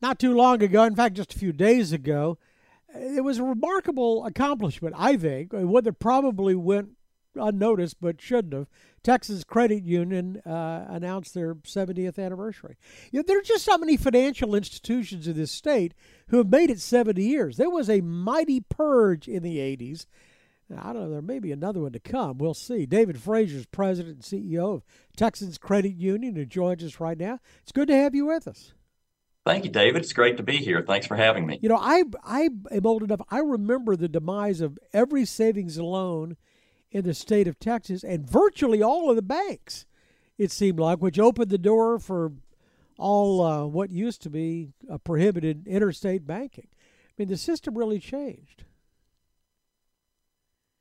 not too long ago, in fact, just a few days ago, it was a remarkable accomplishment, I think, one that probably went unnoticed but shouldn't have. Texans Credit Union uh, announced their 70th anniversary. You know, there are just so many financial institutions in this state who have made it 70 years. There was a mighty purge in the 80s. I don't know, there may be another one to come. We'll see. David Frazier is president and CEO of Texans Credit Union who joins us right now. It's good to have you with us. Thank you, David. It's great to be here. Thanks for having me. You know, I I am old enough. I remember the demise of every savings loan in the state of Texas and virtually all of the banks. It seemed like, which opened the door for all uh, what used to be a prohibited interstate banking. I mean, the system really changed.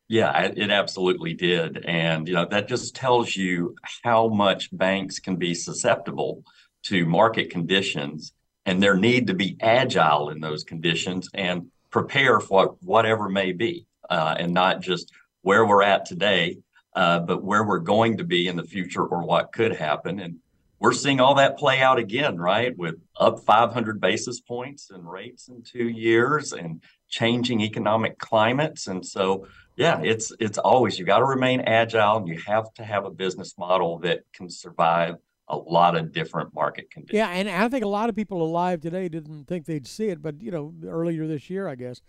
Yeah, it absolutely did, and you know that just tells you how much banks can be susceptible to market conditions and their need to be agile in those conditions and prepare for whatever may be, uh, and not just where we're at today, uh, but where we're going to be in the future or what could happen. And we're seeing all that play out again, right? With up 500 basis points in rates in two years and changing economic climates. And so, yeah, it's it's always you got to remain agile and you have to have a business model that can survive a lot of different market conditions. Yeah, and I think a lot of people alive today didn't think they'd see it, but you know, earlier this year, I guess,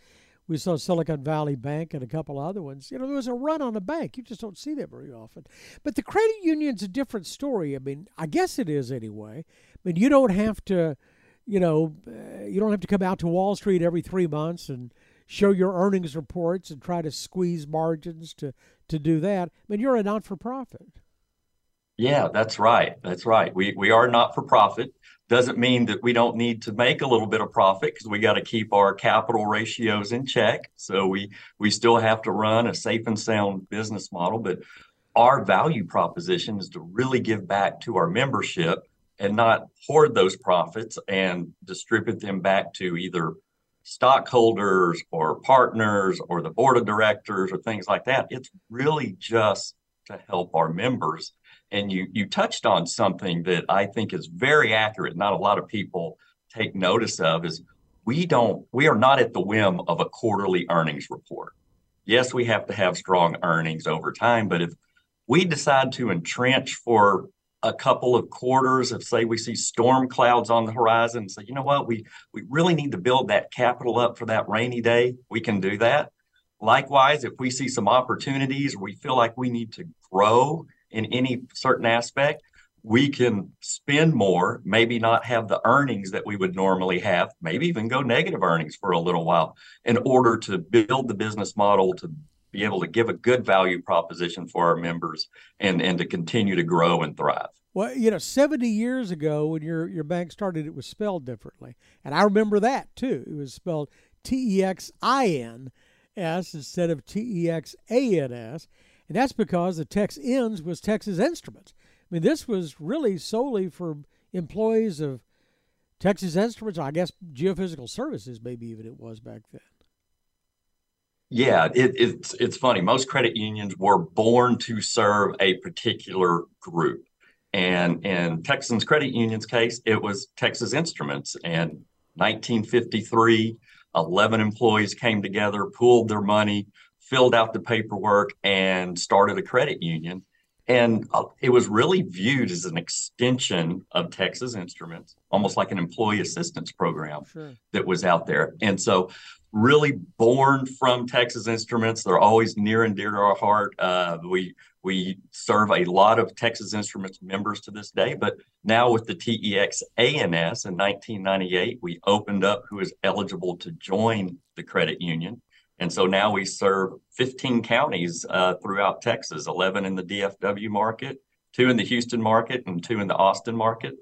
we saw Silicon Valley Bank and a couple other ones. You know, there was a run on a bank. You just don't see that very often. But the credit union's a different story. I mean, I guess it is anyway. I mean, you don't have to, you know, uh, you don't have to come out to Wall Street every three months and show your earnings reports and try to squeeze margins to to do that. I mean, you're a not for profit. Yeah, that's right. That's right. We we are not for profit. Doesn't mean that we don't need to make a little bit of profit because we got to keep our capital ratios in check. So we we still have to run a safe and sound business model, but our value proposition is to really give back to our membership and not hoard those profits and distribute them back to either stockholders or partners or the board of directors or things like that. It's really just to help our members and you you touched on something that I think is very accurate. Not a lot of people take notice of is we don't we are not at the whim of a quarterly earnings report. Yes, we have to have strong earnings over time, but if we decide to entrench for a couple of quarters if say we see storm clouds on the horizon say you know what we we really need to build that capital up for that rainy day we can do that likewise if we see some opportunities we feel like we need to grow in any certain aspect, we can spend more, maybe not have the earnings that we would normally have, maybe even go negative earnings for a little while in order to build the business model to be able to give a good value proposition for our members and, and to continue to grow and thrive. Well, you know, 70 years ago when your, your bank started, it was spelled differently. And I remember that too. It was spelled T E X I N S instead of T E X A N S. And that's because the Texins was Texas Instruments. I mean, this was really solely for employees of Texas Instruments, I guess Geophysical Services, maybe even it was back then. Yeah, it, it's it's funny. Most credit unions were born to serve a particular group, and in Texans Credit Union's case, it was Texas Instruments. And 1953, 11 employees came together, pooled their money, filled out the paperwork and started a credit union. And uh, it was really viewed as an extension of Texas Instruments, almost like an employee assistance program sure. that was out there. And so, really born from Texas Instruments, they're always near and dear to our heart. Uh, we we serve a lot of Texas Instruments members to this day, but now with the TEX ANS in 1998, we opened up who is eligible to join the credit union. And so now we serve 15 counties uh, throughout Texas, 11 in the DFW market, two in the Houston market, and two in the Austin market.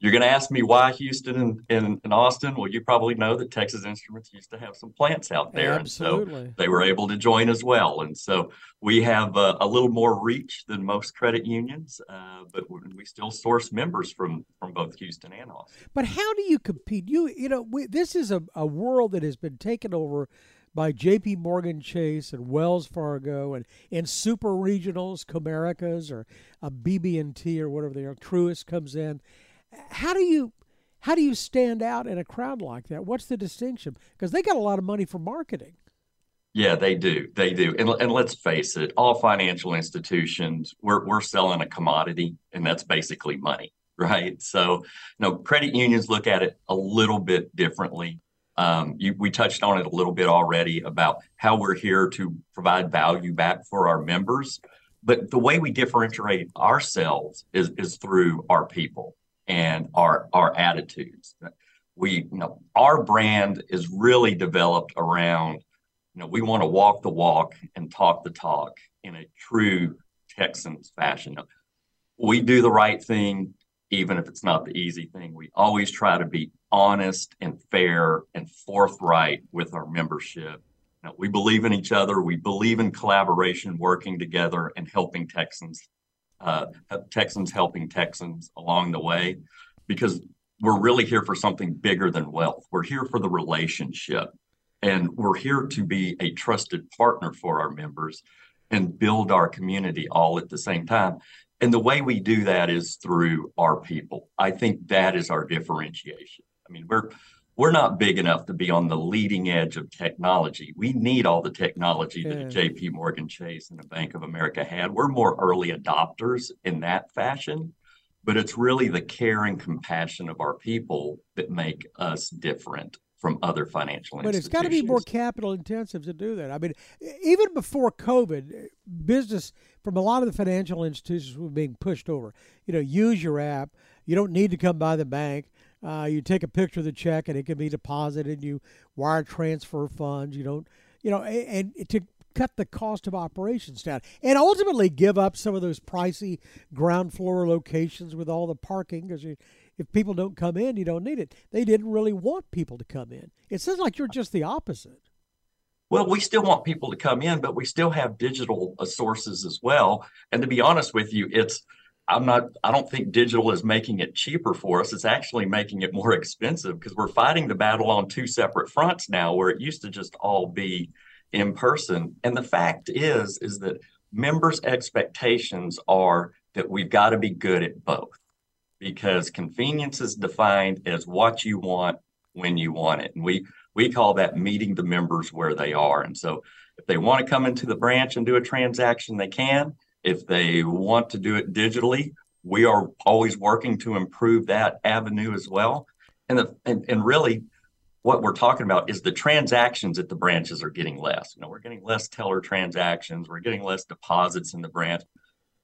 You're going to ask me why Houston and, and, and, Austin? Well, you probably know that Texas Instruments used to have some plants out there. Absolutely. And so they were able to join as well. And so we have uh, a little more reach than most credit unions, uh, but we still source members from, from both Houston and Austin. But how do you compete? You, you know, we, this is a, a world that has been taken over – by J.P. Morgan Chase and Wells Fargo and in super regionals, Comerica's or uh, a BB&T or whatever they are, Truist comes in. How do you how do you stand out in a crowd like that? What's the distinction? Because they got a lot of money for marketing. Yeah, they do. They do. And, and let's face it, all financial institutions, we're, we're selling a commodity, and that's basically money, right? So, you know, credit unions look at it a little bit differently. Um, you, we touched on it a little bit already about how we're here to provide value back for our members. But the way we differentiate ourselves is, is through our people and our our attitudes. We, you know, our brand is really developed around, you know, we want to walk the walk and talk the talk in a true Texans fashion. We do the right thing, even if it's not the easy thing. We always try to be honest and fair and forthright with our membership. We believe in each other. We believe in collaboration, working together, and helping Texans uh, Texans helping Texans along the way because we're really here for something bigger than wealth. We're here for the relationship and we're here to be a trusted partner for our members and build our community all at the same time. And the way we do that is through our people. I think that is our differentiation. I mean, we're we're not big enough to be on the leading edge of technology. We need all the technology that JP Morgan Chase and the Bank of America had. We're more early adopters in that fashion, but it's really the care and compassion of our people that make us different from other financial institutions. but it's got to be more capital intensive to do that. I mean, even before COVID, business from a lot of the financial institutions were being pushed over. You know, use your app. You don't need to come by the bank. Uh, you take a picture of the check and it can be deposited. You wire transfer funds. You don't, you know, and, and to cut the cost of operations down and ultimately give up some of those pricey ground floor locations with all the parking because if people don't come in, you don't need it. They didn't really want people to come in. It sounds like you're just the opposite. Well, we still want people to come in, but we still have digital uh, sources as well. And to be honest with you, it's I'm not, I don't think digital is making it cheaper for us. It's actually making it more expensive because we're fighting the battle on two separate fronts now where it used to just all be in person. And the fact is, is that members' expectations are that we've got to be good at both because convenience is defined as what you want when you want it. And we, we call that meeting the members where they are. And so if they want to come into the branch and do a transaction, they can. If they want to do it digitally, we are always working to improve that avenue as well. And, the, and, and really, what we're talking about is the transactions at the branches are getting less. You know, we're getting less teller transactions, we're getting less deposits in the branch.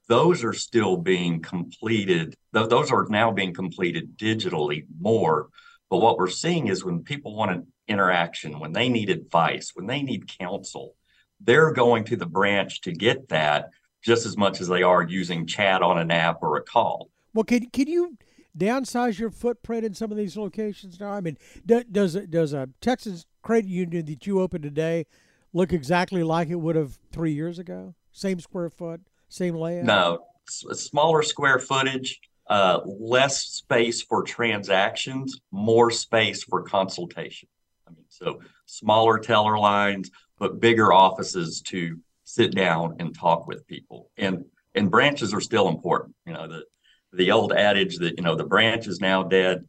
Those are still being completed. Those are now being completed digitally more. But what we're seeing is when people want an interaction, when they need advice, when they need counsel, they're going to the branch to get that just as much as they are using chat on an app or a call. Well, can can you downsize your footprint in some of these locations now? I mean, does does a Texas credit union that you opened today look exactly like it would have three years ago? Same square foot, same layout? No, smaller square footage, uh, less space for transactions, more space for consultation. I mean, so smaller teller lines, but bigger offices to sit down and talk with people. And and branches are still important. You know, the the old adage that, you know, the branch is now dead.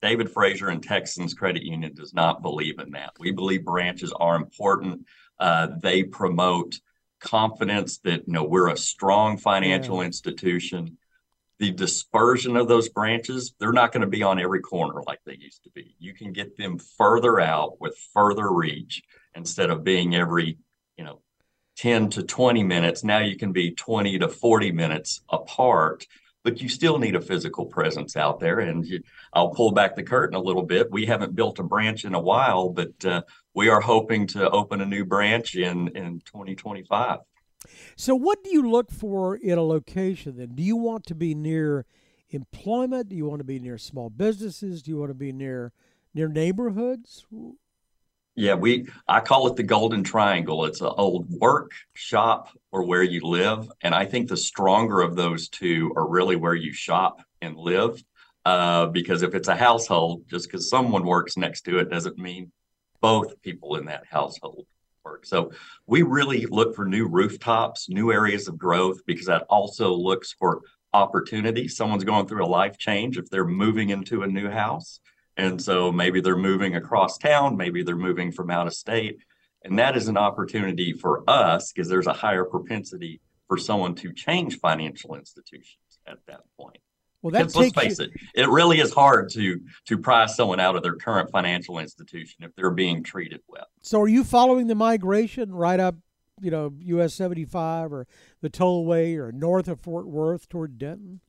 David Frazier and Texans Credit Union does not believe in that. We believe branches are important. Uh, they promote confidence that you know we're a strong financial yeah. institution. The dispersion of those branches, they're not going to be on every corner like they used to be. You can get them further out with further reach instead of being every, you know, 10 to 20 minutes. Now you can be 20 to 40 minutes apart, but you still need a physical presence out there. And I'll pull back the curtain a little bit. We haven't built a branch in a while, but uh, we are hoping to open a new branch in, in 2025. So, what do you look for in a location then? Do you want to be near employment? Do you want to be near small businesses? Do you want to be near near neighborhoods? Yeah, we I call it the golden triangle. It's an old work, shop, or where you live. And I think the stronger of those two are really where you shop and live. Uh, because if it's a household, just because someone works next to it doesn't mean both people in that household work. So we really look for new rooftops, new areas of growth, because that also looks for opportunity. Someone's going through a life change if they're moving into a new house. And so maybe they're moving across town, maybe they're moving from out of state. And that is an opportunity for us because there's a higher propensity for someone to change financial institutions at that point. Well, that let's face you... it, it really is hard to to price someone out of their current financial institution if they're being treated well. So, are you following the migration right up, you know, US seventy five or the tollway or north of Fort Worth toward Denton?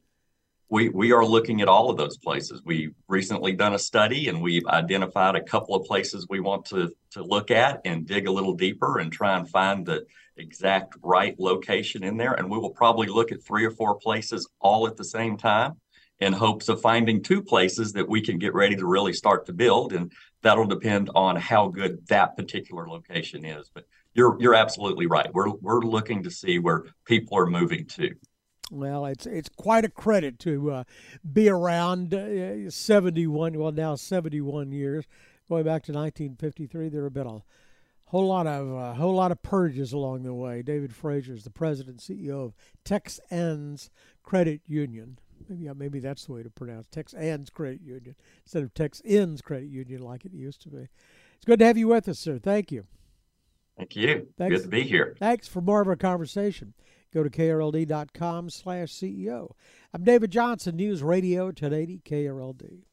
We we are looking at all of those places. We've recently done a study and we've identified a couple of places we want to to look at and dig a little deeper and try and find the exact right location in there. And we will probably look at three or four places all at the same time in hopes of finding two places that we can get ready to really start to build. And that'll depend on how good that particular location is. But you're you're absolutely right. We're we're looking to see where people are moving to. Well, it's it's quite a credit to uh, be around uh, 71, well now 71 years, going back to 1953. There have been a whole lot of uh, whole lot of purges along the way. David Frazier is the president and CEO of Texans Credit Union. Maybe maybe that's the way to pronounce Texans Credit Union instead of Texins Credit Union like it used to be. It's good to have you with us, sir. Thank you. Thank you. Thanks. Good to be here. Thanks for more of our conversation. Go to krld.com slash CEO. I'm David Johnson, News Radio 1080 KRLD.